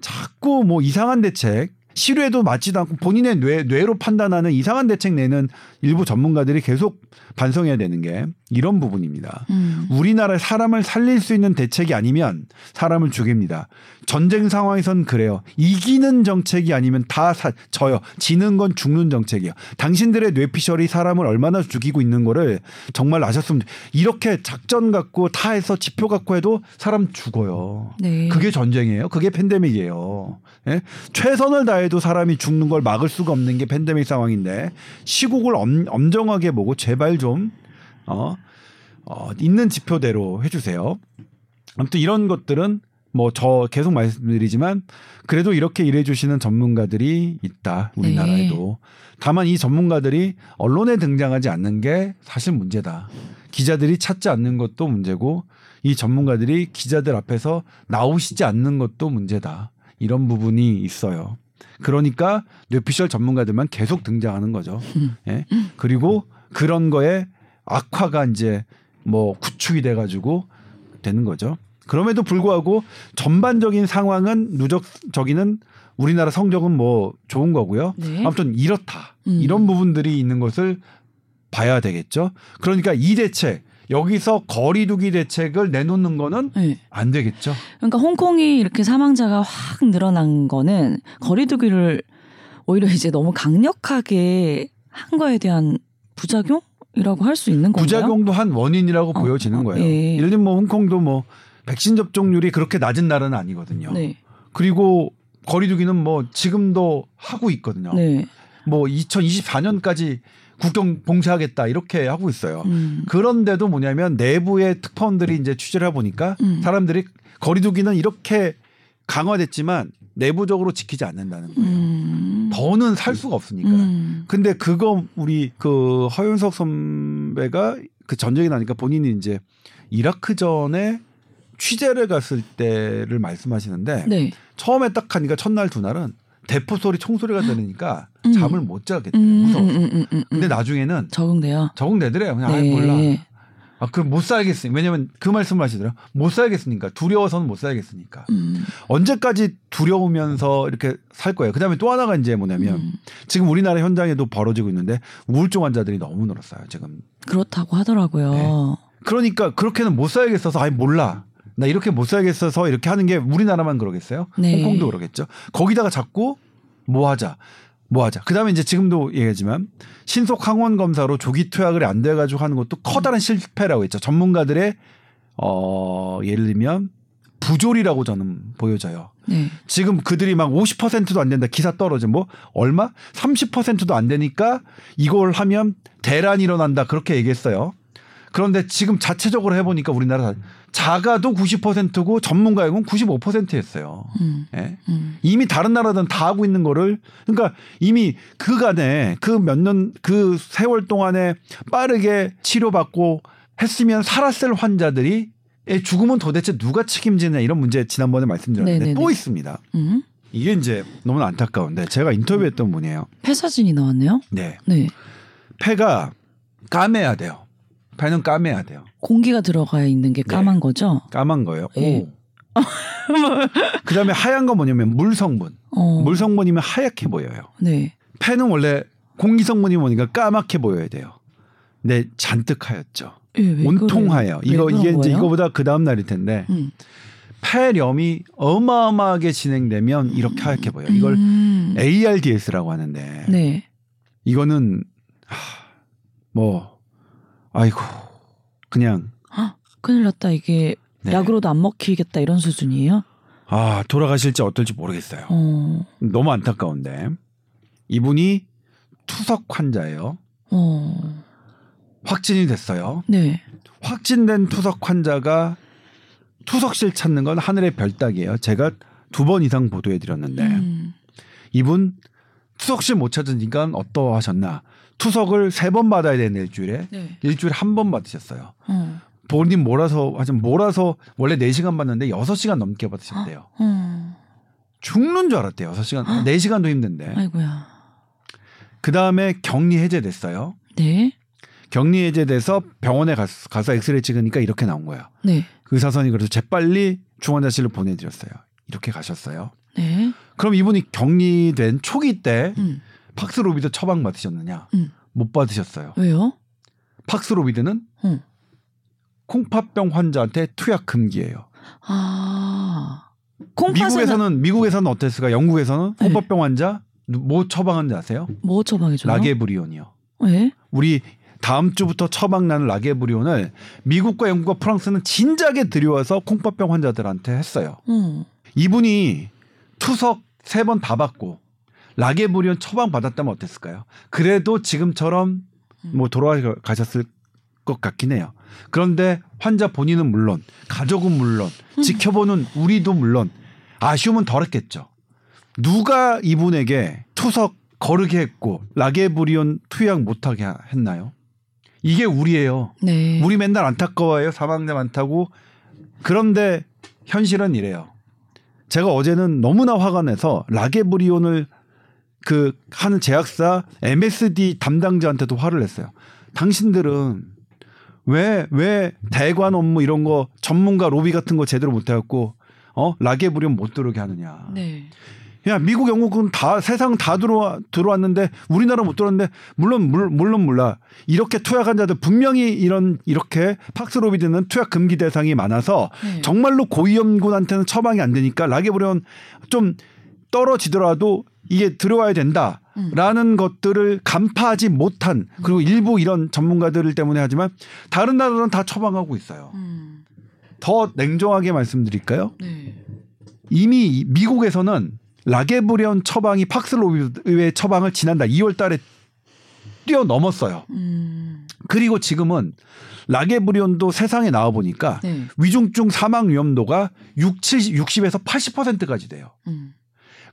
자꾸 뭐 이상한 대책 실외도 맞지도 않고 본인의 뇌, 뇌로 판단하는 이상한 대책 내는 일부 전문가들이 계속 반성해야 되는 게 이런 부분입니다. 음. 우리나라 사람을 살릴 수 있는 대책이 아니면 사람을 죽입니다. 전쟁 상황에선 그래요. 이기는 정책이 아니면 다 사, 져요. 지는 건 죽는 정책이에요. 당신들의 뇌피셜이 사람을 얼마나 죽이고 있는 거를 정말 아셨으면 이렇게 작전 갖고 다 해서 지표 갖고 해도 사람 죽어요. 네. 그게 전쟁이에요. 그게 팬데믹이에요. 예? 최선을 다해도 사람이 죽는 걸 막을 수가 없는 게 팬데믹 상황인데 시국을 엄, 엄정하게 보고 제발 좀 어, 어, 있는 지표대로 해주세요. 아무튼 이런 것들은 뭐 저 계속 말씀드리지만 그래도 이렇게 일해주시는 전문가들이 있다 우리나라에도. 다만 이 전문가들이 언론에 등장하지 않는 게 사실 문제다. 기자들이 찾지 않는 것도 문제고 이 전문가들이 기자들 앞에서 나오시지 않는 것도 문제다. 이런 부분이 있어요. 그러니까 뇌피셜 전문가들만 계속 등장하는 거죠. 예? 그리고 그런 거에 악화가 이제 뭐 구축이 돼가지고 되는 거죠. 그럼에도 불구하고 전반적인 상황은 누적 저기는 우리나라 성적은 뭐 좋은 거고요. 네. 아무튼 이렇다. 음. 이런 부분들이 있는 것을 봐야 되겠죠. 그러니까 이 대책 여기서 거리두기 대책을 내놓는 거는 네. 안 되겠죠. 그러니까 홍콩이 이렇게 사망자가 확 늘어난 거는 거리두기를 오히려 이제 너무 강력하게 한 거에 대한 부작용 이라고 할 수 있는 건가요? 부작용도 한 원인이라고 어, 보여지는 어, 거예요. 예. 예를 들면 뭐 홍콩도 뭐 백신 접종률이 그렇게 낮은 나라는 아니거든요. 네. 그리고 거리두기는 뭐 지금도 하고 있거든요. 네. 뭐 2024년까지 국경 봉쇄하겠다 이렇게 하고 있어요. 음. 그런데도 뭐냐면 내부의 특파원들이 이제 취재를 해보니까 음. 사람들이 거리두기는 이렇게 강화됐지만 내부적으로 지키지 않는다는 거예요. 음. 더는 살 수가 없으니까. 음. 근데 그거 우리 그 허윤석 선배가 그 전쟁이 나니까 본인이 이제 이라크 전에 취재를 갔을 때를 말씀하시는데 네. 처음에 딱 하니까 첫날 두 날은 대포 소리 총소리가 들으니까 음. 잠을 못 자겠대요. 음, 무서워. 음, 음, 음, 음. 근데 나중에는 적응돼요. 적응되더래요. 그냥 네. 몰라. 아, 그 못 살겠으니. 왜냐면 그 말씀을 하시더라고요. 못 살겠으니까. 두려워서는 못 살겠으니까. 음. 언제까지 두려우면서 이렇게 살 거예요. 그 다음에 또 하나가 이제 뭐냐면 음. 지금 우리나라 현장에도 벌어지고 있는데 우울증 환자들이 너무 늘었어요. 지금. 그렇다고 하더라고요. 네. 그러니까 그렇게는 못 살겠어서 아이 몰라. 나 이렇게 못 살겠어서 이렇게 하는 게 우리나라만 그러겠어요? 네. 홍콩도 그러겠죠. 거기다가 자꾸 뭐 하자. 뭐 하자. 그 다음에 이제 지금도 얘기하지만 신속 항원 검사로 조기 투약을 안 돼 가지고 하는 것도 커다란 실패라고 했죠. 전문가들의 어 예를 들면 부조리라고 저는 보여져요. 네. 지금 그들이 막 50%도 안 된다. 기사 떨어져. 뭐 얼마? 30%도 안 되니까 이걸 하면 대란이 일어난다. 그렇게 얘기했어요. 그런데 지금 자체적으로 해보니까 우리나라 자가도 90%고 전문가역은 95%였어요. 음. 예? 음. 이미 다른 나라들은 다 하고 있는 거를 그러니까 이미 그간에 그 몇 년 그 세월 동안에 빠르게 치료받고 했으면 살았을 환자들이 의 죽음은 도대체 누가 책임지냐 이런 문제 지난번에 말씀드렸는데 네네네. 또 있습니다. 음. 이게 이제 너무 안타까운데 제가 인터뷰했던 분이에요. 폐 사진이 나왔네요. 네, 네. 폐가 까매야 돼요. 폐는 까매야 돼요. 공기가 들어가 있는 게 까만 거죠. 까만 거예요. 예. 오. 그다음에 하얀 건 뭐냐면 물 성분. 어. 물 성분이면 하얗게 보여요. 네. 폐는 원래 공기 성분이 뭐니까 까맣게 보여야 돼요. 근데 잔뜩 하였죠. 예, 왜 온통하여. 이거 이게 이제 거예요? 이거보다 그 다음 날일 텐데 음. 폐렴이 어마어마하게 진행되면 이렇게 하얗게 보여 요. 이걸 음. ARDS라고 하는데 네. 이거는 하, 뭐 아이고 그냥 헉, 큰일 났다. 이게 네. 약으로도 안 먹히겠다 이런 수준이에요. 아 돌아가실지 어떨지 모르겠어요. 어. 너무 안타까운데 이분이 투석 환자예요. 어. 확진이 됐어요. 네. 확진된 투석 환자가 투석실 찾는 건 하늘의 별따기예요. 제가 두 번 이상 보도해 드렸는데 음. 이분 투석실 못 찾으니까 어떠하셨나? 투석을 세 번 받아야 되는 일주일에 네. 일주일에 한 번 받으셨어요. 어. 본인 몰아서 하여튼 몰아서 원래 4시간 받는데 6시간 넘게 받으셨대요. 어. 죽는 줄 알았대요. 6시간. 4시간도 힘든데. 아이고야. 그다음에 격리 해제됐어요. 네. 격리 해제돼서 병원에 가서, 가서 엑스레이 찍으니까 이렇게 나온 거예요. 네. 의사선이 그래서 재빨리 중환자실로 보내드렸어요. 이렇게 가셨어요. 네. 그럼 이분이 격리된 초기 때 음. 팍스로비드 처방 받으셨느냐? 음. 못 받으셨어요. 왜요? 팍스로비드는 어. 콩팥병 환자한테 투약 금기예요. 아. 미국에서는 미국에서는 어땠을까? 영국에서는 네. 콩팥병 환자 누- 뭐 처방하는지 아세요? 뭐 처방해줘요? 라게브리온이요. 왜? 우리 다음 주부터 처방나는 라게브리온을 미국과 영국과 프랑스는 진작에 들여와서 콩팥병 환자들한테 했어요. 어. 이분이 투석 세 번 다 받고 라게브리온 처방 받았다면 어땠을까요? 그래도 지금처럼 뭐 돌아가셨을 것 같긴 해요. 그런데 환자 본인은 물론 가족은 물론 지켜보는 우리도 물론 아쉬움은 덜했겠죠. 누가 이분에게 투석 거르게 했고 라게브리온 투약 못하게 하- 했나요? 이게 우리예요. 네. 우리 맨날 안타까워해요. 사망자 많다고. 그런데 현실은 이래요. 제가 어제는 너무나 화가 내서 라게브리온을 그 하는 제약사 MSD 담당자한테도 화를 냈어요. 당신들은 왜, 왜 대관 업무 이런 거 전문가 로비 같은 거 제대로 못 해갖고, 어? 라게브리온 못 들어오게 하느냐. 네. 야, 미국, 영국은 다, 세상 다 들어와, 들어왔는데, 우리나라 못 들어왔는데, 물론, 물, 물론 몰라. 이렇게 투약한 자들, 분명히 이런, 이렇게 팍스로비드는 투약 금기 대상이 많아서, 네. 정말로 고위험군한테는 처방이 안 되니까, 라게브리온 좀 떨어지더라도 이게 들어와야 된다. 음. 라는 것들을 간파하지 못한 그리고 일부 이런 전문가들 때문에 하지만 다른 나라는 다 처방하고 있어요. 음. 더 냉정하게 말씀드릴까요? 네. 이미 미국에서는 라게브리온 처방이 팍슬로비드의 처방을 지난달 2월 달에 뛰어넘었어요. 음. 그리고 지금은 라게브리온도 세상에 나와 보니까 네. 위중증 사망 위험도가 6, 70, 60에서 80%까지 돼요. 음.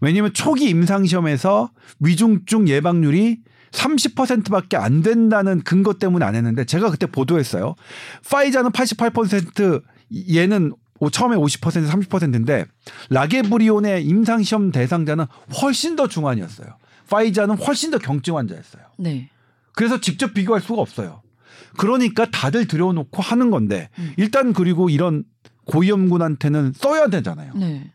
왜냐하면 초기 임상 시험에서 위중증 예방률이 30%밖에 안 된다는 근거 때문에 안 했는데 제가 그때 보도했어요. 파이자는 88% 얘는 오- 처음에 50% 30%인데 라게브리온의 임상 시험 대상자는 훨씬 더 중환이었어요. 파이자는 훨씬 더 경증 환자였어요. 네. 그래서 직접 비교할 수가 없어요. 그러니까 다들 들여놓고 하는 건데 음. 일단 그리고 이런 고위험군한테는 써야 되잖아요. 네.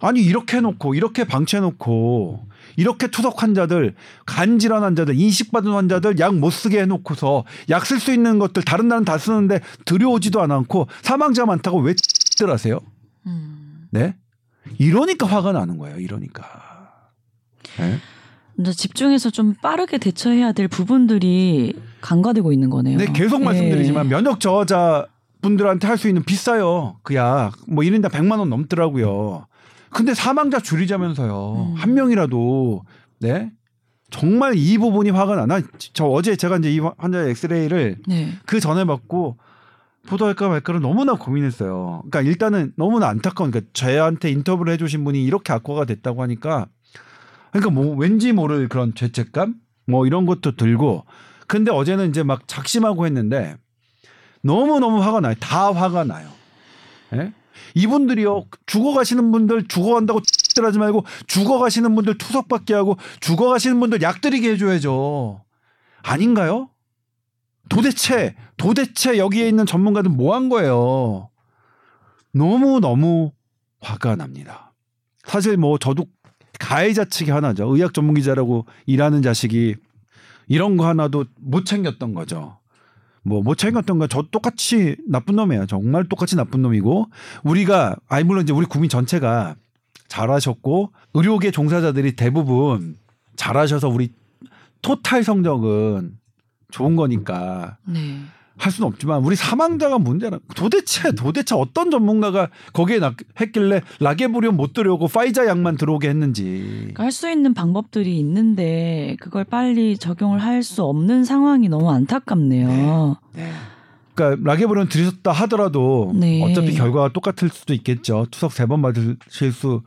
아니 이렇게 해놓고 이렇게 방치해 놓고 이렇게 투석 환자들 간질환 환자들 인식받은 환자들 약 못 쓰게 해놓고서 약 쓸 수 있는 것들 다른 나라는 다 쓰는데 들여오지도 않고 사망자 많다고 왜 X들 하세요? 음. 네? 이러니까 화가 나는 거예요. 이러니까. 네? 이제 집중해서 좀 빠르게 대처해야 될 부분들이 간과되고 있는 거네요. 네, 계속 예. 말씀드리지만 면역 저하자 분들한테 할 수 있는 비싸요. 그 약. 뭐 1인당 100만 원 넘더라고요. 근데 사망자 줄이자면서요. 음. 한 명이라도 네? 정말 이 부분이 화가 나. 나저 어제 제가 이제 이 환자의 엑스레이를 네. 그 전에 받고 보도할까 말까를 너무나 고민했어요. 그러니까 일단은 너무나 안타까운 그러니까 저한테 인터뷰를 해주신 분이 이렇게 악화가 됐다고 하니까 그러니까 뭐 왠지 모를 그런 죄책감 뭐 이런 것도 들고 근데 어제는 이제 막 작심하고 했는데 너무 너무 화가 나요. 다 화가 나요. 예? 이분들이요 죽어가시는 분들 죽어간다고 X들 하지 말고 죽어가시는 분들 투석받게 하고 죽어가시는 분들 약 드리게 해줘야죠. 아닌가요? 도대체 도대체 여기에 있는 전문가들 뭐 한 거예요? 너무 너무 화가 납니다. 사실 뭐 저도 가해자 측이 하나죠. 의학 전문 기자라고 일하는 자식이 이런 거 하나도 못 챙겼던 거죠. 뭐못 챙겼던 건저 똑같이 나쁜 놈이에요. 정말 똑같이 나쁜 놈이고 우리가 아이 물론 이제 우리 국민 전체가 잘하셨고 의료계 종사자들이 대부분 잘하셔서 우리 토탈 성적은 좋은 거니까 네. 할 수는 없지만 우리 사망자가 문제라. 도대체 도대체 어떤 전문가가 거기에 나- 했길래 라게브리온 못 들어오고 파이자 약만 들어오게 했는지. 할수 있는 방법들이 있는데 그걸 빨리 적용을 할 수 없는 상황이 너무 안타깝네요. 네. 그러니까 라게브리온 들으셨다 하더라도 네. 어차피 결과가 똑같을 수도 있겠죠. 투석 세 번 받으실 수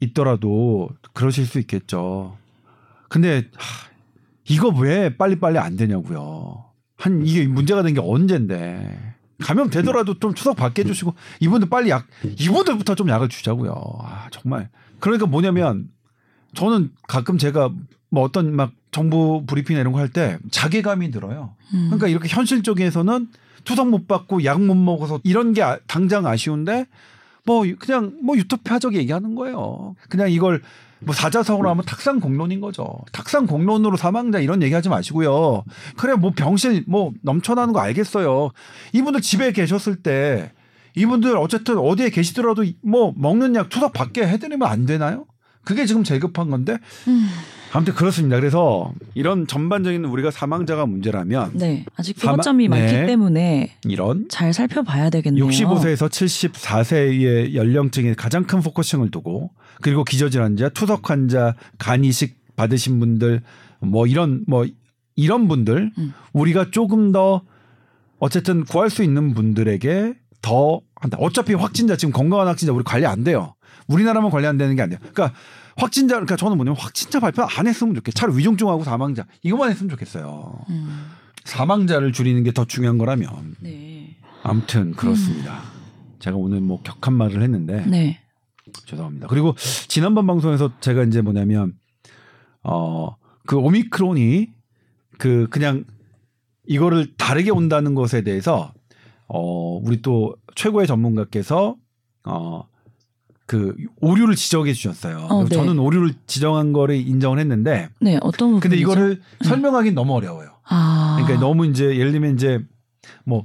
있더라도 그러실 수 있겠죠. 근데 하, 이거 왜 빨리빨리 안 되냐고요. 한 이게 문제가 된 게 언젠데. 감염 되더라도 좀 추석 받게 해주시고 이분들 빨리 약 이분들부터 좀 약을 주자고요. 아 정말 그러니까 뭐냐면 저는 가끔 제가 뭐 어떤 막 정부 브리핑 이런 거 할 때 자괴감이 들어요. 음. 그러니까 이렇게 현실적에서는 투석 못 받고 약 못 먹어서 이런 게 아- 당장 아쉬운데 뭐 그냥 뭐 유토피아적 얘기하는 거예요. 그냥 이걸 뭐 사자성어로 하면 탁상 공론인 거죠. 탁상 공론으로 사망자 이런 얘기하지 마시고요. 그래 뭐 병실 뭐 넘쳐나는 거 알겠어요. 이분들 집에 계셨을 때 이분들 어쨌든 어디에 계시더라도 뭐 먹는 약 투석 받게 해드리면 안 되나요? 그게 지금 제일 급한 건데 음. 아무튼 그렇습니다. 그래서 이런 전반적인 우리가 사망자가 문제라면 네. 아직 사망- 피고점이 많기 네. 때문에 이런 잘 살펴봐야 되겠네요. 65세에서 74세의 연령층에 가장 큰 focusing을 두고 그리고 기저질환자, 투석 환자, 간 이식 받으신 분들 뭐 이런 뭐 이런 분들 음. 우리가 조금 더 어쨌든 구할 수 있는 분들에게 더 한다. 어차피 확진자 지금 건강한 확진자 우리 관리 안 돼요. 우리나라만 관리 안 되는 게 아니에요. 그러니까 확진자 그러니까 저는 뭐냐면 확진자 발표 안 했으면 좋겠어요. 차라리 위중증하고 사망자 이것만 했으면 좋겠어요. 음. 사망자를 줄이는 게 더 중요한 거라면 네. 아무튼 그렇습니다. 제가 오늘 뭐 격한 말을 했는데 네. 죄송합니다. 그리고 지난번 방송에서 제가 이제 뭐냐면 어 그 오미크론이 그 그냥 이거를 다르게 온다는 것에 대해서 어 우리 또 최고의 전문가께서 어 그 오류를 지적해 주셨어요. 어, 네. 저는 오류를 지정한 거를 인정을 했는데 네, 어떤 부분? 근데 이거를 설명하기는 너무 어려워요. 아. 그러니까 너무 이제 예를 들면 이제 뭐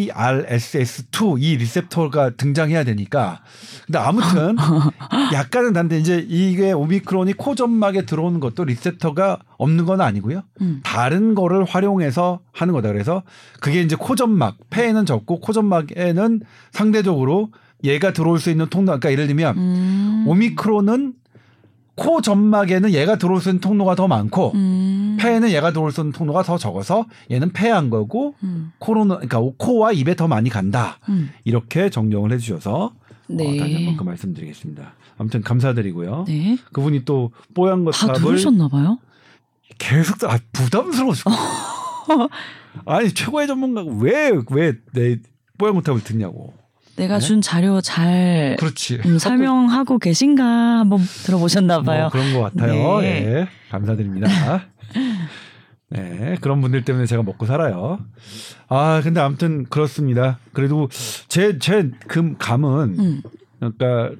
TMPRSS2 이 receptor가 등장해야 되니까 근데 아무튼 약간은 다른데 이제 이게 오미크론이 코점막에 들어오는 것도 receptor가 없는 건 아니고요. 음. 다른 거를 활용해서 하는 거다. 그래서 그게 이제 코점막 폐에는 적고 코점막에는 상대적으로 얘가 들어올 수 있는 통로 그러니까 예를 들면 음. 오미크론은 코 점막에는 얘가 들어올 수 있는 통로가 더 많고 음. 폐에는 얘가 들어올 수 있는 통로가 더 적어서 얘는 폐한 거고 음. 코로나 그러니까 코와 입에 더 많이 간다 음. 이렇게 정정을 해주셔서 네. 어, 다시 한 번 그 말씀드리겠습니다. 아무튼 감사드리고요. 네. 그분이 또 뽀얀 다 것탑을 들으셨나 봐요. 계속 아, 부담스러워 죽 아니 최고의 전문가가 왜 왜 내 뽀얀 것탑을 듣냐고. 내가 네? 준 자료 잘. 음, 설명하고 계신가 한번 들어보셨나 봐요. 뭐 그런 것 같아요. 네. 네. 감사드립니다. 네, 그런 분들 때문에 제가 먹고 살아요. 아, 근데 아무튼 그렇습니다. 그래도 제, 제그 감은, 음. 그러니까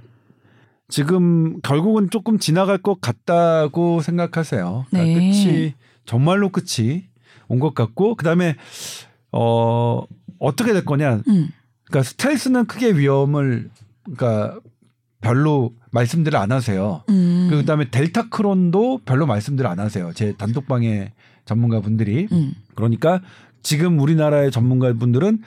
지금 결국은 조금 지나갈 것 같다고 생각하세요. 그러니까 네. 끝이, 정말로 끝이 온 것 같고, 그 다음에, 어, 어떻게 될 거냐. 음. 그러니까 스트레스는 크게 위험을, 그러니까 별로 말씀들을 안 하세요. 음. 그 다음에 델타 크론도 별로 말씀들 안 하세요. 제 단톡방의 전문가 분들이. 음. 그러니까 지금 우리나라의 전문가 분들은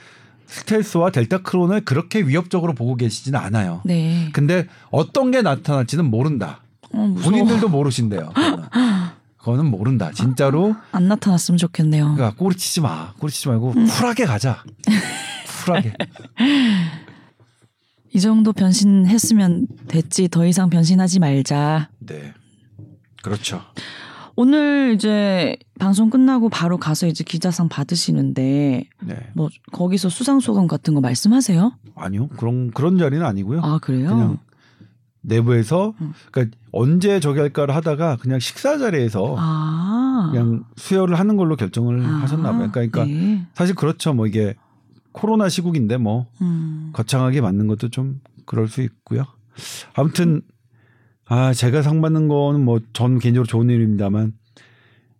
스텔스와 델타 크론을 그렇게 위협적으로 보고 계시지는 않아요. 네. 근데 어떤 게 나타날지는 모른다. 어. 본인들도 모르신대요. 그거는. 그거는 모른다. 진짜로. 안 나타났으면 좋겠네요. 그러니까 꼬리치지 마. 꼬리치지 말고 쿨하게 가자. 쿨하게. 이 정도 변신했으면 됐지 더 이상 변신하지 말자. 네. 그렇죠. 오늘 이제 방송 끝나고 바로 가서 이제 기자상 받으시는데 네. 뭐 거기서 수상 소감 같은 거 말씀하세요? 아니요. 그런 그런 자리는 아니고요. 아 그래요? 그냥 내부에서 음. 그러니까 언제 저기 할까를 하다가 그냥 식사 자리에서 아 그냥 수혈을 하는 걸로 결정을 아, 하셨나 봐요. 그러니까 네. 사실 그렇죠. 뭐 이게 코로나 시국인데 뭐 음. 거창하게 맞는 것도 좀 그럴 수 있고요. 아무튼 아 제가 상 받는 거는 뭐 전 개인적으로 좋은 일입니다만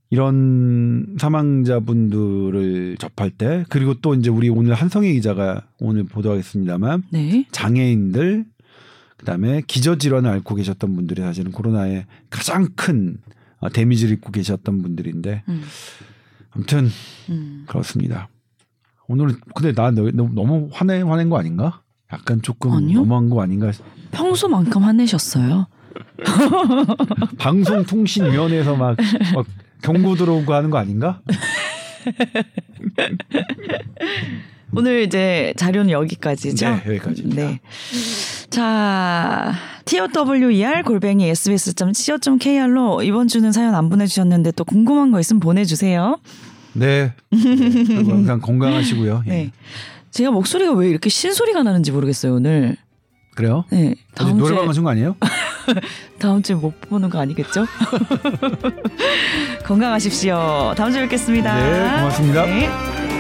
이런 사망자분들을 접할 때 그리고 또 이제 우리 오늘 한성희 기자가 오늘 보도하겠습니다만 네. 장애인들 그다음에 기저 질환을 앓고 계셨던 분들이 사실은 코로나에 가장 큰 어, 데미지를 입고 계셨던 분들인데 음. 아무튼 음. 그렇습니다. 오늘 근데 나 너- 너무, 너무 화내 화낸 거 아닌가? 약간 조금 아니요. 너무한 거 아닌가? 평소만큼 화내셨어요. 방송통신위원회에서 막, 막 경고 들어오고 하는 거 아닌가? 오늘 이제 자료는 여기까지죠. 네, 여기까지입니다. 네. 자, TOWER 골뱅이 sbs.co.kr로 이번 주는 사연 안 보내주셨는데 또 궁금한 거 있으면 보내주세요. 네. 네. 항상 건강하시고요. 예. 네. 제가 목소리가 왜 이렇게 신소리가 나는지 모르겠어요, 오늘. 그래요? 네. 다음 노래방 가신 거 아니에요? 다음 주에 못 보는 거 아니겠죠? 건강하십시오. 다음 주에 뵙겠습니다. 네, 고맙습니다. 네.